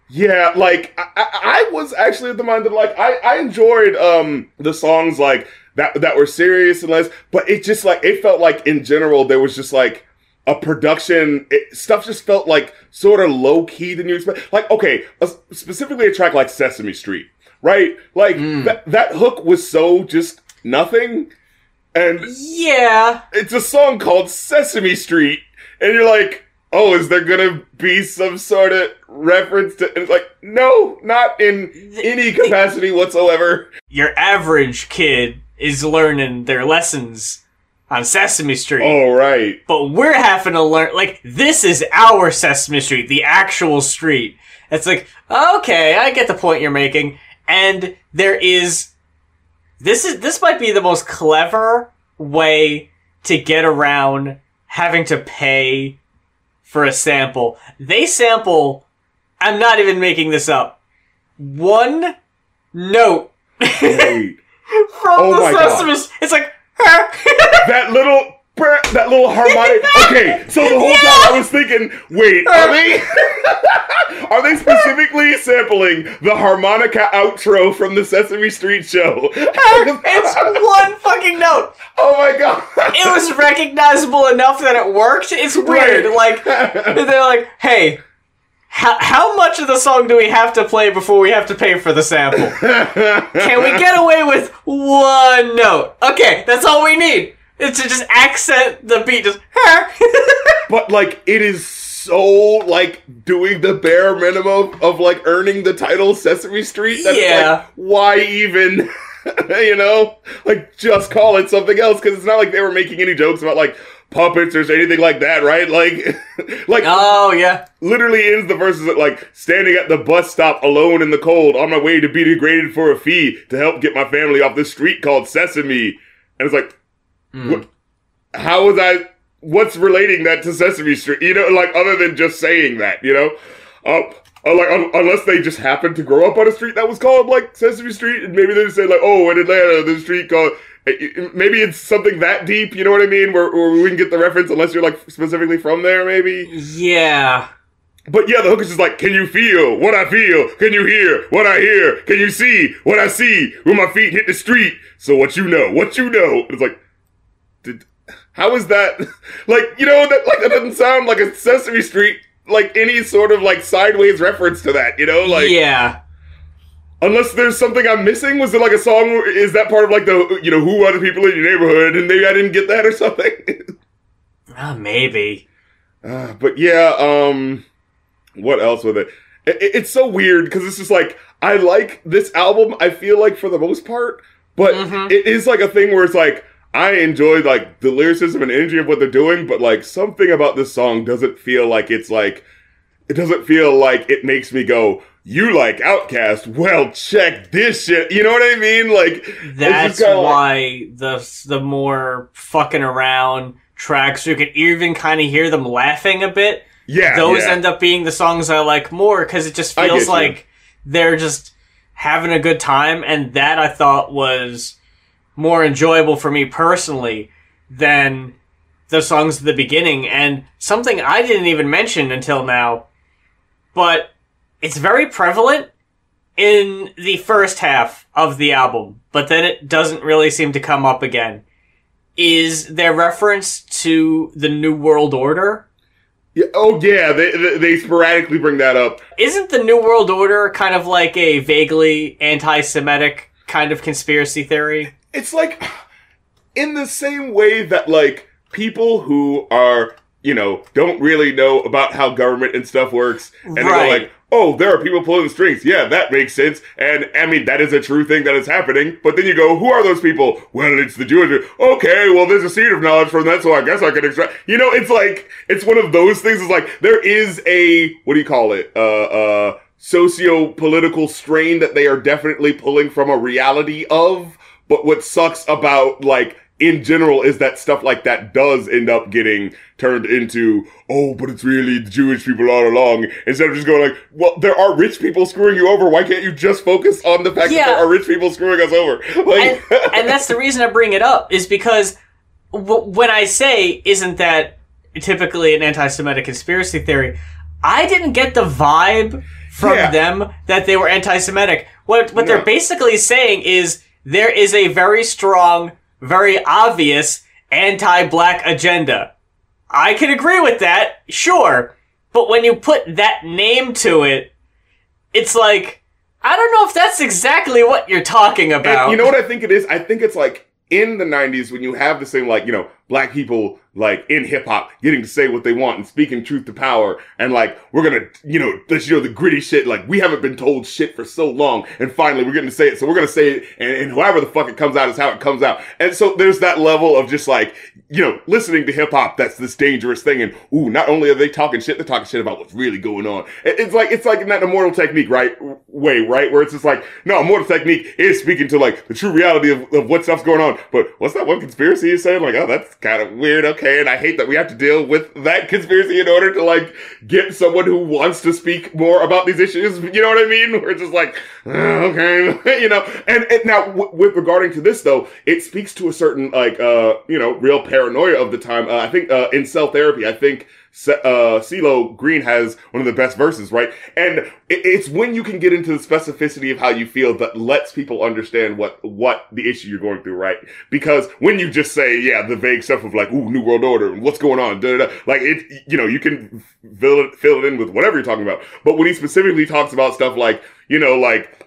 A: Yeah, like I, I, was actually of the mind that like I, I enjoyed um the songs like that that were serious and less, but it just like it felt like in general there was just like a production it, stuff just felt like sort of low key than you expect. Like okay, a, specifically a track like Sesame Street, right? Like mm. that that hook was so just nothing, and
B: yeah,
A: it's a song called Sesame Street, and you're like oh, is there gonna be some sort of reference to? And it's like, no, not in any capacity whatsoever.
B: Your average kid is learning their lessons on Sesame Street.
A: Oh, right.
B: But we're having to learn, like, this is our Sesame Street, the actual street. It's like, okay, I get the point you're making. And there is, this is, this might be the most clever way to get around having to pay for a sample. They sample, I'm not even making this up, one note from oh the Sesame. It's like,
A: that little that little harmonic. Okay, so the whole yeah. time I was thinking, wait, are they are they specifically sampling the harmonica outro from the Sesame Street show?
B: it's one fucking note.
A: Oh my god!
B: it was recognizable enough that it worked. It's weird. Right. Like they're like, hey. How, how much of the song do we have to play before we have to pay for the sample? Can we get away with one note? Okay, that's all we need. It's to just accent the beat, just. Her.
A: But like, it is so like doing the bare minimum of like earning the title Sesame Street. That's yeah. Like, why even? you know, like just call it something else because it's not like they were making any jokes about like puppets or anything like that, right? Like, like
B: oh yeah,
A: literally ends the verses at like standing at the bus stop alone in the cold on my way to be degraded for a fee to help get my family off this street called Sesame, and it's like Mm. How was I? What's relating that to Sesame Street? You know, like other than just saying that, you know, uh, uh, like un- unless they just happened to grow up on a street that was called like Sesame Street, and maybe they just say like, oh, in Atlanta, the street called. Maybe it's something that deep, you know what I mean? Where, where we can get the reference unless you're like specifically from there, maybe.
B: Yeah.
A: But yeah, the hook is just like, can you feel what I feel? Can you hear what I hear? Can you see what I see when my feet hit the street? So what you know, what you know. It's like, did how is that like you know that like that doesn't sound like a Sesame Street like any sort of like sideways reference to that, you know? Like
B: Yeah.
A: Unless there's something I'm missing, was it like a song? Is that part of like the you know who are the people in your neighborhood, and maybe I didn't get that or something?
B: uh, maybe.
A: Uh, but yeah, um, what else with it? it it's so weird because it's just like I like this album. I feel like for the most part, but mm-hmm. it is like a thing where it's like I enjoy like the lyricism and energy of what they're doing, but like something about this song doesn't feel like it's like it doesn't feel like it makes me go, "You like OutKast? Well, check this shit." You know what I mean? Like
B: that's why like, the the more fucking around tracks, you can even kind of hear them laughing a bit.
A: Yeah,
B: those
A: yeah.
B: end up being the songs I like more because it just feels like they're just having a good time, and that I thought was more enjoyable for me personally than the songs at the beginning. And something I didn't even mention until now, but it's very prevalent in the first half of the album, but then it doesn't really seem to come up again. Is their reference to the New World Order?
A: Yeah, oh yeah, they, they, they sporadically bring that up.
B: Isn't the New World Order kind of like a vaguely anti-Semitic kind of conspiracy theory?
A: It's like in the same way that like people who are you know don't really know about how government and stuff works and right. they go like oh there are people pulling the strings. Yeah that makes sense. And i mean that is a true thing that is happening. But then you go who are those people? Well it's the jewish okay well there's a seed of knowledge from that so i guess i can extract you know it's like it's one of those things it's like there is a what do you call it? Uh uh socio-political strain that they are definitely pulling from a reality of but what sucks about like in general is that stuff like that does end up getting turned into, oh, but it's really the Jewish people all along. Instead of just going like, well, there are rich people screwing you over. Why can't you just focus on the fact
B: Yeah.
A: that there are rich people screwing us over? Like,
B: and, and that's the reason I bring it up is because w- when I say isn't that typically an anti-Semitic conspiracy theory, I didn't get the vibe from
A: Yeah.
B: them that they were anti-Semitic. What what
A: No.
B: they're basically saying is there is a very strong, very obvious anti-black agenda. I can agree with that, sure, but when you put that name to it, it's like I don't know if that's exactly what you're talking about.
A: And you know what I think it is? I think it's like in the 90s when you have the same, like, you know, black people, like, in hip hop, getting to say what they want and speaking truth to power. And, like, we're gonna, you know, let's, you know, the gritty shit. Like, we haven't been told shit for so long. And finally, we're to say it. So we're gonna say it. And, and however the fuck it comes out is how it comes out. And so there's that level of just like, you know, listening to hip hop, that's this dangerous thing. And, ooh, not only are they talking shit, they're talking shit about what's really going on. It's like, it's like in that immortal technique, right? Way, right? Where it's just like, no, immortal technique is speaking to like the true reality of, of what stuff's going on. But what's that one conspiracy you're saying? Like, oh, that's kind of weird. Okay. And I hate that we have to deal with that conspiracy in order to like get someone who wants to speak more about these issues. You know what I mean? We're just like, uh, okay, you know, and, and now w- with regarding to this though, it speaks to a certain like, uh, you know, real paranoia of the time. Uh, I think, uh, in cell therapy, I think, uh, CeeLo Green has one of the best verses, right? And it's when you can get into the specificity of how you feel that lets people understand what what the issue you're going through, right? Because when you just say, yeah, the vague stuff of like, ooh, New World Order, what's going on, da, da, da, like it, you know, you can fill it fill it in with whatever you're talking about. But when he specifically talks about stuff like, you know, like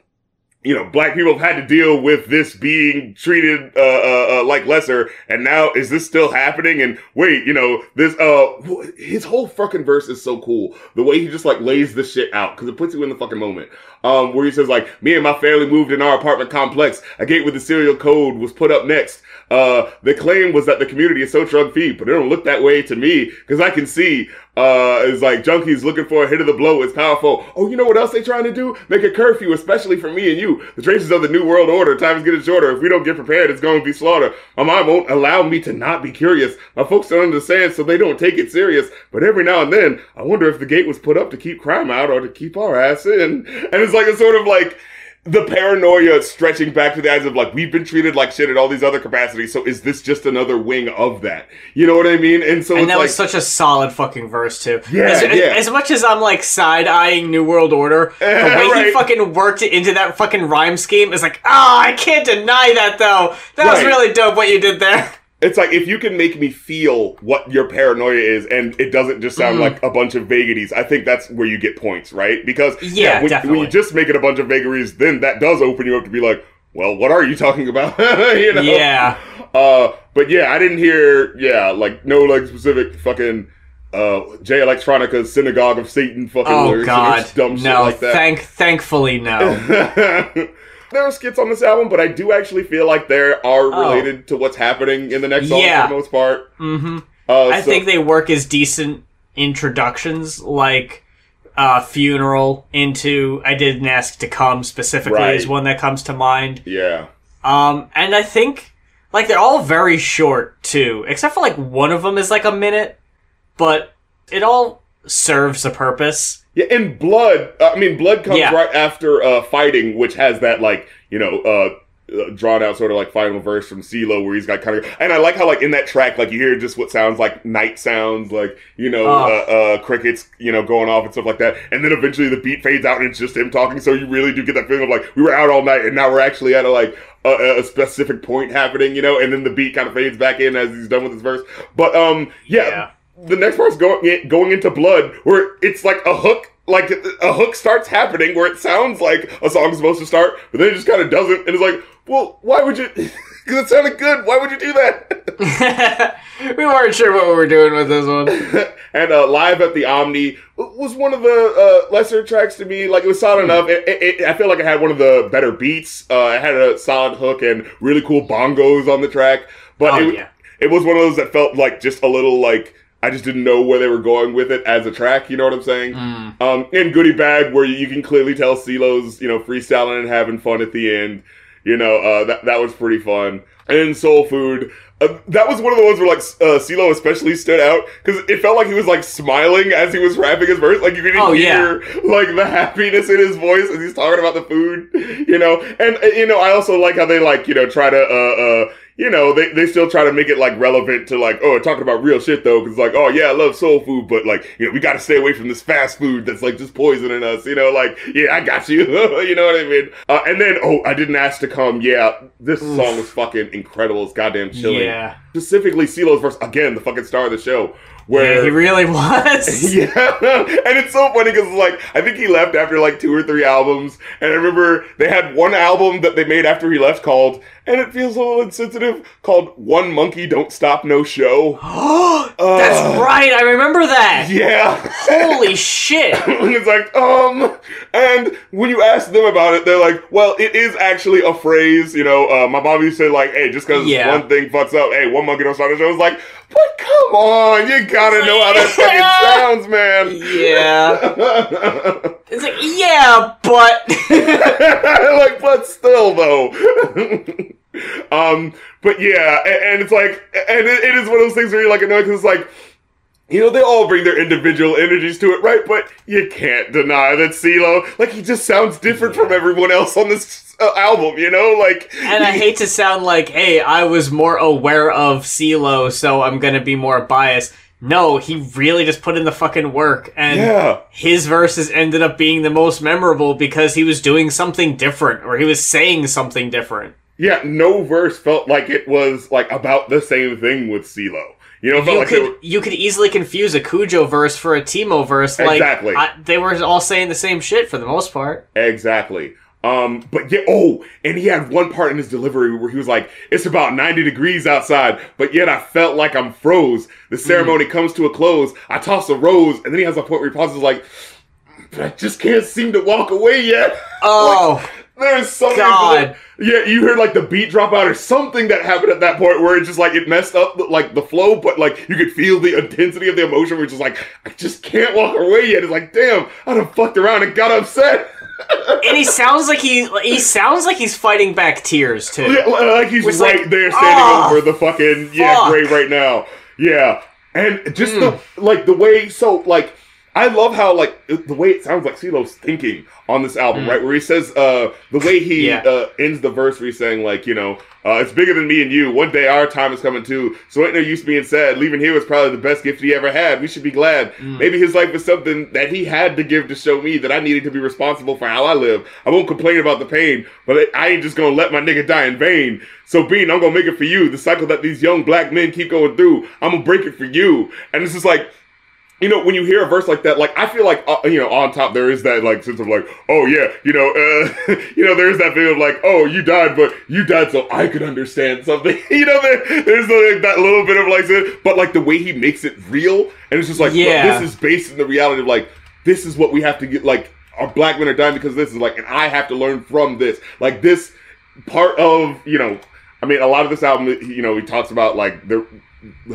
A: you know, black people have had to deal with this being treated uh, uh, uh, like lesser, and now is this still happening? And wait, you know, this uh, his whole fucking verse is so cool. The way he just like lays this shit out because it puts you in the fucking moment. Um, where he says like, me and my family moved in our apartment complex. A gate with the serial code was put up next. Uh, the claim was that the community is so drug free, but it don't look that way to me because I can see uh, it's like junkies looking for a hit of the blow. It's powerful. Oh, you know what else they trying to do? Make a curfew, especially for me and you. The traces of the new world order. Time is getting shorter. If we don't get prepared, it's going to be slaughter. My mom won't allow me to not be curious. My folks don't understand, so they don't take it serious. But every now and then, I wonder if the gate was put up to keep crime out or to keep our ass in. And it's like a sort of like the paranoia stretching back to the eyes of like we've been treated like shit at all these other capacities. So is this just another wing of that? You know what I mean? And so
B: and
A: it's
B: that
A: like
B: was such a solid fucking verse too.
A: Yeah,
B: as,
A: yeah.
B: as much as I'm like side eyeing New World Order, the way he fucking worked it into that fucking rhyme scheme is like, ah, I can't deny that though. That was really dope what you did there.
A: It's like if you can make me feel what your paranoia is, and it doesn't just sound
B: Mhm.
A: like a bunch of vagaries. I think that's where you get points, right? Because
B: Yeah,
A: when, when
B: definitely.
A: you just make it a bunch of vagaries, then that does open you up to be like, well, what are you talking about? you know?
B: Yeah.
A: Uh, but yeah, I didn't hear. Yeah, like no like specific fucking. Uh, Jay Electronica's Synagogue of Satan fucking
B: Oh
A: lyrics
B: god.
A: dumb shit
B: No,
A: like that.
B: thank thankfully no.
A: there are skits on this album, but I do actually feel like they are
B: Oh.
A: related to what's happening in the next song
B: Yeah.
A: for the most part.
B: hmm
A: Uh,
B: I
A: so-
B: think they work as decent introductions, like uh, funeral into I didn't ask to come specifically
A: Right.
B: is one that comes to mind.
A: yeah,
B: Um, and I think like they're all very short too, except for like one of them is like a minute, but it all serves a purpose.
A: yeah. In Blood, uh, I mean, Blood comes
B: Yeah.
A: right after uh, Fighting, which has that like you know. Uh, uh, drawn out sort of like final verse from CeeLo where he's got kind of and I like how like in that track like you hear just what sounds like night sounds like you know
B: Oh.
A: uh, uh crickets you know going off and stuff like that and then eventually the beat fades out and it's just him talking so you really do get that feeling of like we were out all night and now we're actually at a like a, a specific point happening you know and then the beat kind of fades back in as he's done with his verse but um yeah, the next part's going going into blood where it's like a hook like a hook starts happening where it sounds like a song's supposed to start but then it just kind of doesn't and it's like well why would you because it sounded good why would you do that
B: we weren't sure what we were doing with this one.
A: and uh, live at the Omni was one of the uh, lesser tracks to me. Like it was solid enough. It, it, it- I feel like it had one of the better beats. Uh, it had a solid hook and really cool bongos on the track. But
B: Oh,
A: it,
B: yeah.
A: it was one of those that felt like just a little like I just didn't know where they were going with it as a track. You know what I'm saying?
B: Mm.
A: Um, in Goodie Bag, where you can clearly tell CeeLo's, you know, freestyling and having fun at the end. You know, uh, that that was pretty fun. and Soul Food. Uh, that was one of the ones where like uh, CeeLo especially stood out because it felt like he was like smiling as he was rapping his verse. Like you could
B: Oh,
A: hear like the happiness in his voice as he's talking about the food, you know. And you know, I also like how they like you know try to uh uh you know they, they still try to make it like relevant to like oh talking about real shit though because like oh yeah I love soul food but like you know we got to stay away from this fast food that's like just poisoning us you know like yeah I got you. You know what I mean? Uh, and then oh I didn't ask to come. Yeah this
B: Oof.
A: song was fucking incredible. It's goddamn chilling.
B: Yeah.
A: specifically CeeLo's verse again the fucking star of the show where
B: Yeah, he really was.
A: yeah, and it's so funny because like I think he left after like two or three albums, and I remember they had one album that they made after he left called, and it feels a little insensitive, called "One Monkey Don't Stop No Show."
B: That's
A: Uh,
B: right. I remember that.
A: Yeah,
B: Holy shit.
A: and it's like um, and when you ask them about it, they're like, "Well, it is actually a phrase." You know, uh, my mom used to say like, "Hey, just because
B: Yeah.
A: one thing fucks up, hey, one monkey don't stop no show." I was like, "But come on, you gotta know how that fucking sounds, man."
B: Yeah. It's like, yeah, but
A: like, but still though. um, but yeah, and, and it's like, and it, it is one of those things where you're like annoyed because it's like, you know, they all bring their individual energies to it, right? But you can't deny that CeeLo, like, he just sounds different from everyone else on this uh, album, you know? Like,
B: and I hate to sound like, hey, I was more aware of CeeLo, so I'm gonna be more biased. No, he really just put in the fucking work, and
A: yeah,
B: his verses ended up being the most memorable because he was doing something different, or he was saying something different.
A: yeah, no verse felt like it was like about the same thing with CeeLo. You know,
B: You
A: like
B: could
A: were-
B: you could easily confuse a Khujo verse for a T-Mo verse. Like
A: Exactly.
B: I, they were all saying the same shit for the most part.
A: Exactly. Um, but yeah, oh, and he had one part in his delivery where he was like, it's about 90 degrees outside, but yet I felt like I'm froze. The ceremony comes to a close. I toss a rose, and then he has a point where he pauses like, but I just can't seem to walk away yet.
B: Oh,
A: There's something.
B: God.
A: Yeah, you heard like the beat drop out or something that happened at that point where it just like it messed up like the flow, but like you could feel the intensity of the emotion. Where it's just like I just can't walk away yet. It's like damn, I done fucked around and got upset.
B: and he sounds like he he sounds like he's fighting back tears too.
A: Yeah, like he's
B: Was
A: right
B: like,
A: there standing
B: "Ah,
A: over the fucking yeah
B: fuck."
A: grave right now. Yeah, and just
B: Hmm.
A: the like the way so like I love how like the way it sounds like CeeLo's thinking on this album, right? Where he says uh the way he.
B: Yeah.
A: uh, ends the verse where he's saying like you know uh, it's bigger than me and you. One day our time is coming too. So ain't no use being sad. Leaving here was probably the best gift he ever had. We should be glad.
B: Hmm.
A: Maybe his life was something that he had to give to show me that I needed to be responsible for how I live. I won't complain about the pain, but I ain't just gonna let my nigga die in vain. So Bean, I'm gonna make it for you. The cycle that these young black men keep going through, I'm gonna break it for you. And it's just like you know, when you hear a verse like that, like I feel like uh, you know, on top there is that like sense of like, oh yeah, you know, uh, you know, there's that feeling of like, oh, you died, but you died so I could understand something. you know, there, there's like, that little bit of like, but like the way he makes it real, and it's just like,
B: Yeah.
A: this is based in the reality of like, this is what we have to get. Like, our black men are dying because of this is like, and I have to learn from this. Like this part of you know, I mean, a lot of this album, you know, he talks about like the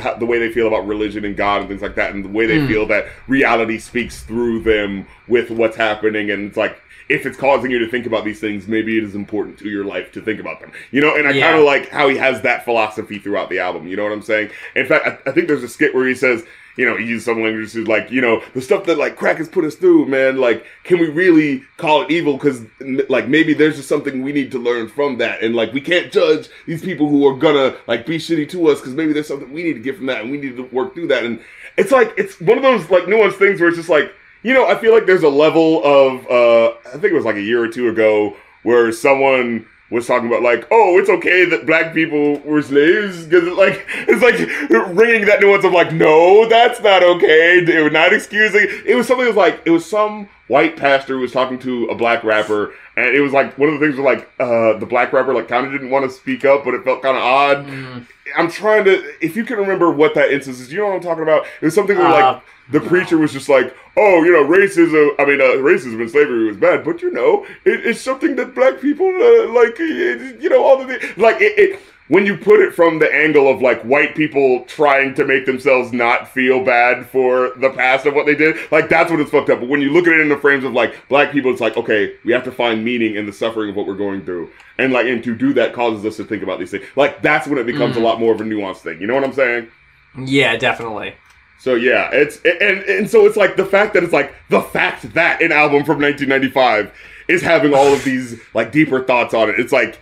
A: how- the way they feel about religion and God and things like that, and the way they
B: Mm.
A: feel that reality speaks through them with what's happening, and it's like if it's causing you to think about these things, maybe it is important to your life to think about them. You know, and I
B: Yeah.
A: kind of like how he has that philosophy throughout the album. You know what I'm saying? In fact, I, I think there's a skit where he says. You know, he used some language to like, you know, the stuff that like crack has put us through, man. Like, can we really call it evil? Because like maybe there's just something we need to learn from that, and like we can't judge these people who are gonna like be shitty to us because maybe there's something we need to get from that, and we need to work through that. And it's like it's one of those like nuanced things where it's just like, you know, I feel like there's a level of uh I think it was like a year or two ago where someone was talking about like, oh, it's okay that black people were slaves because like it's like ringing that nuance of like, no, that's not okay. Were not excusing. It was something that was like it was some white pastor was talking to a black rapper, and it was like one of the things was like uh, the black rapper like kind of didn't want to speak up, but it felt kind of odd.
B: Mm.
A: I'm trying to, if you can remember what that instance is, you know what I'm talking about? It was something where
B: Uh,
A: like the preacher was just like, oh, you know, racism, I mean, uh, racism and slavery was bad, but you know, it, it's something that black people, uh, like, you know, all the like, it, it, when you put it from the angle of like white people trying to make themselves not feel bad for the past of what they did, like that's what it's fucked up. But when you look at it in the frames of like black people, it's like, okay, we have to find meaning in the suffering of what we're going through. And like, and to do that causes us to think about these things. Like, that's when it becomes a mm-hmm. lot more of a nuanced thing. You know what I'm saying?
B: Yeah, definitely.
A: So yeah, it's and and so it's like the fact that it's like the fact that an album from 1995 is having all of these like deeper thoughts on it. It's like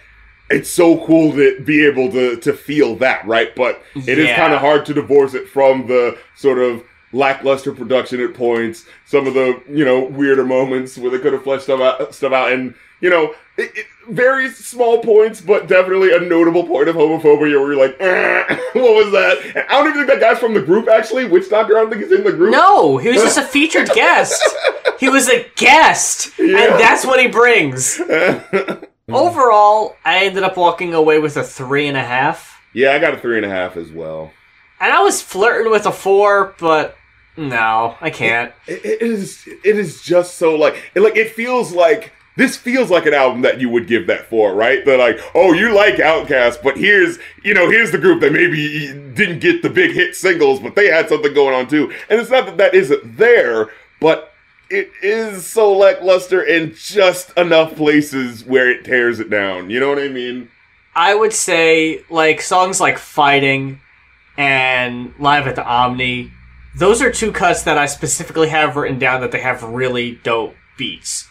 A: it's so cool to be able to to feel that, right? But it is
B: Yeah.
A: kind of hard to divorce it from the sort of lackluster production at points, some of the you know weirder moments where they could have fleshed stuff out, stuff out, and you know it, it, very small points, but definitely a notable point of homophobia where you're like, "Eh, what was that? And I don't even think that guy's from the group. Actually, Witch Doctor, I don't think he's in the group.
B: No, he was just a featured guest. He was a guest,
A: Yeah.
B: and that's what he brings. Overall, I ended up walking away with a three and a half.
A: yeah, I got a three and a half as well.
B: And I was flirting with a four, but no, I can't.
A: It, it is it is just so like it, like it feels like this feels like an album that you would give that for, right? They're like, oh, you like OutKast, but here's you know here's the group that maybe didn't get the big hit singles, but they had something going on too. And it's not that that isn't there, but it is so lackluster in just enough places where it tears it down. You know what I mean?
B: I would say like songs like Fighting and Live at the Omni, those are two cuts that I specifically have written down that they have really dope beats.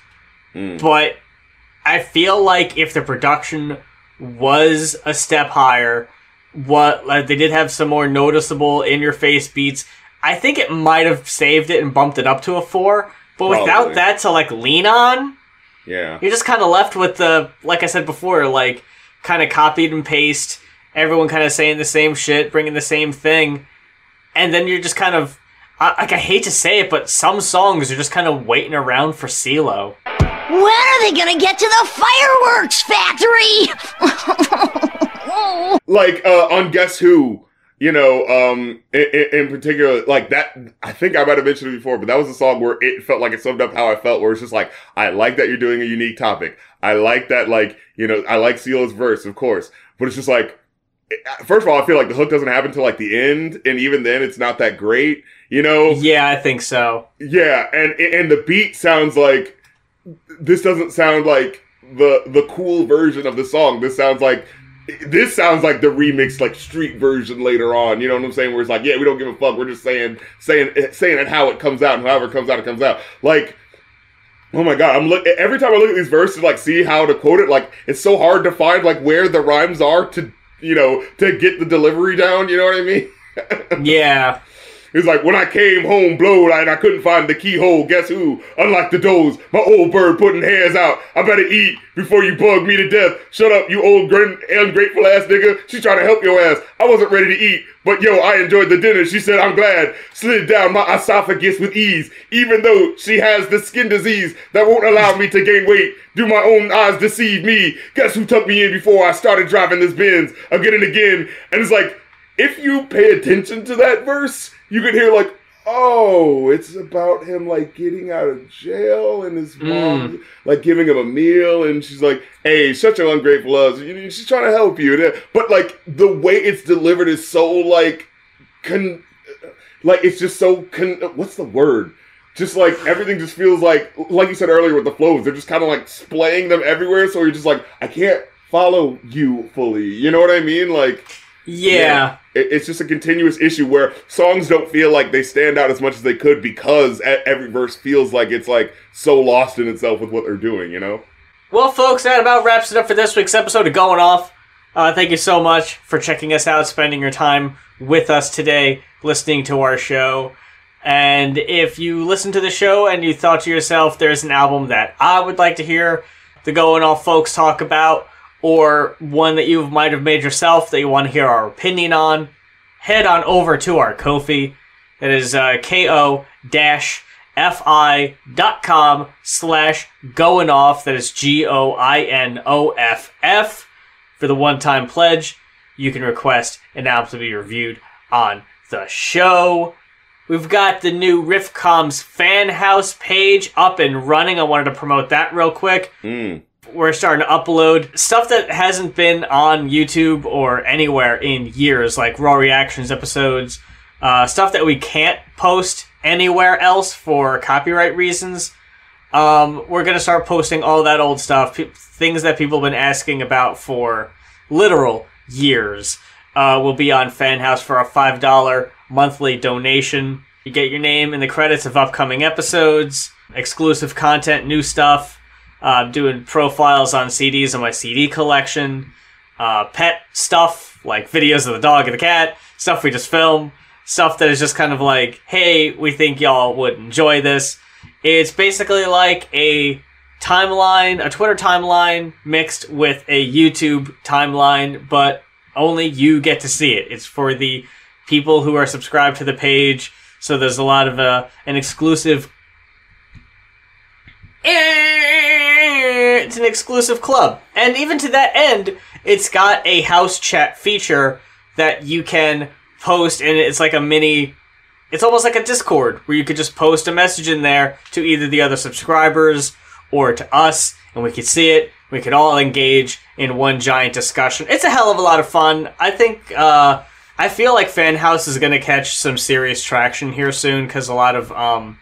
A: Mm.
B: But I feel like if the production was a step higher, what like they did have some more noticeable in your face beats, I think it might have saved it and bumped it up to a 4. But
A: Probably.
B: without that to like lean on,
A: Yeah.
B: you're just kind of left with the like i said before like kind of copied and paste everyone kind of saying the same shit bringing the same thing and then you're just kind of I, like i hate to say it but some songs are just kind of waiting around for CeeLo.
C: When are they gonna get to the fireworks factory?
A: like uh on guess who you know um in, in, particular like that i think i might have mentioned it before but that was a song where it felt like it summed up how i felt where it's just like i like that you're doing a unique topic. I like that like you know i like CeeLo's verse of course. But it's just like first of all i feel like the hook doesn't happen until like the end and even then it's not that great you know?
B: Yeah i think so.
A: Yeah, and and the beat sounds like this doesn't sound like the the cool version of the song. This sounds like this sounds like the remix, like street version later on. You know what I'm saying? Where it's like, yeah, we don't give a fuck. We're just saying saying saying it how it comes out, and however it comes out, it comes out. Like. Oh my god! I'm look every time I look at these verses, like see how to quote it. Like it's so hard to find like where the rhymes are to, you know, to get the delivery down. You know what I mean?
B: yeah
A: It's like when I came home blowed and I couldn't find the keyhole. Guess who? Unlike the doze, my old bird putting hairs out. I better eat before you bug me to death. Shut up, you old grin- ungrateful ass nigga. She trying to help your ass. I wasn't ready to eat, but yo, I enjoyed the dinner. She said I'm glad. Slid down my esophagus with ease, even though she has the skin disease that won't allow me to gain weight. Do my own eyes deceive me? Guess who took me in before I started driving this Benz again and again? And it's like if you pay attention to that verse, you can hear like, oh, it's about him like getting out of jail and his mom mm. like giving him a meal, and she's like, hey, shut your ungrateful know, She's trying to help you, uh, but like the way it's delivered is so like, con- uh, like it's just so con- uh, what's the word? Just like everything just feels like, like you said earlier with the flows, they're just kind of like splaying them everywhere. So you're just like, I can't follow you fully. You know what I mean? Like,
B: yeah
A: it, it's just a continuous issue where songs don't feel like they stand out as much as they could because every verse feels like it's like so lost in itself with what they're doing, you know?
B: Well, folks, that about wraps it up for this week's episode of Going Off. Uh, thank you so much for checking us out, spending your time with us today, listening to our show. And if you listen to the show and you thought to yourself, there's an album that I would like to hear the Going Off folks talk about, or one that you might have made yourself that you want to hear our opinion on, head on over to our Ko-fi. That is uh, ko dash fi dot com slash going off. That is G O I N O F F. For the one time pledge, you can request an album to be reviewed on the show. We've got the new Riffcom's fan house page up and running. I wanted to promote that real quick.
A: Mm.
B: We're starting to upload stuff that hasn't been on YouTube or anywhere in years, like raw reactions episodes, uh, stuff that we can't post anywhere else for copyright reasons. Um, we're gonna start posting all that old stuff, pe- things that people have been asking about for literal years. Uh, will be on Fanhouse for a five dollar monthly donation. You get your name in the credits of upcoming episodes, exclusive content, new stuff. Uh, doing profiles on CDs in my CD collection, uh, pet stuff like videos of the dog and the cat, stuff we just film, stuff that is just kind of like, hey, we think y'all would enjoy this. It's basically like a timeline, a Twitter timeline mixed with a YouTube timeline, but only you get to see it. It's for the people who are subscribed to the page. So there's a lot of uh, an exclusive. It's an exclusive club, and even to that end, it's got a house chat feature that you can post, and it's like a mini it's almost like a Discord where you could just post a message in there to either the other subscribers or to us, and we could see it. We could all engage in one giant discussion. It's a hell of a lot of fun. I think, uh, I feel like Fan House is going to catch some serious traction here soon because a lot of um,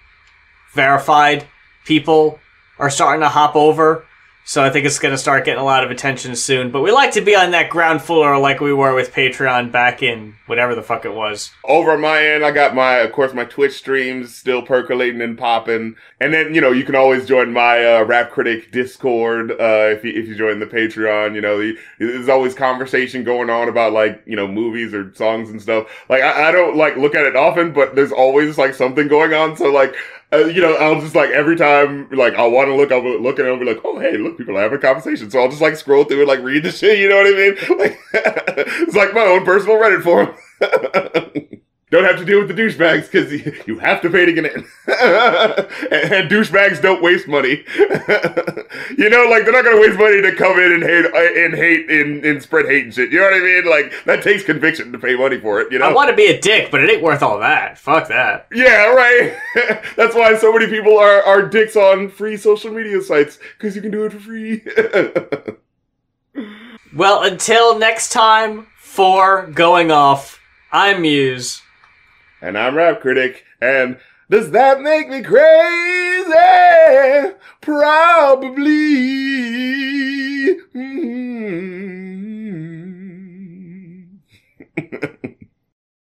B: verified people are starting to hop over. So I think it's going to start getting a lot of attention soon. But we like to be on that ground floor like we were with Patreon back in whatever the fuck it was.
A: Over my end, I got my, of course, my Twitch streams still percolating and popping. And then, you know, you can always join my uh, Rap Critic Discord uh, if you if you join the Patreon. You know, the, there's always conversation going on about like you know movies or songs and stuff. Like I, I don't like look at it often, but there's always like something going on. So like. Uh, you know, I'll just like every time, like I want to look, I'll look and I'll be like, oh hey, look, people are having a conversation. So I'll just like scroll through and like read the shit. You know what I mean? Like it's like my own personal Reddit forum. don't have to deal with the douchebags because you have to pay to get in. and, and douchebags don't waste money. you know, like they're not gonna waste money to come in and hate and hate and, and spread hate and shit. You know what I mean? Like that takes conviction to pay money for it. You know,
B: I want to be a dick, but it ain't worth all that. Fuck that.
A: yeah, right. That's why so many people are are dicks on free social media sites because you can do it for free.
B: Well, until next time for going off, I'm Muse.
A: And I'm Rap Critic, and does that make me crazy? Probably. Mm-hmm.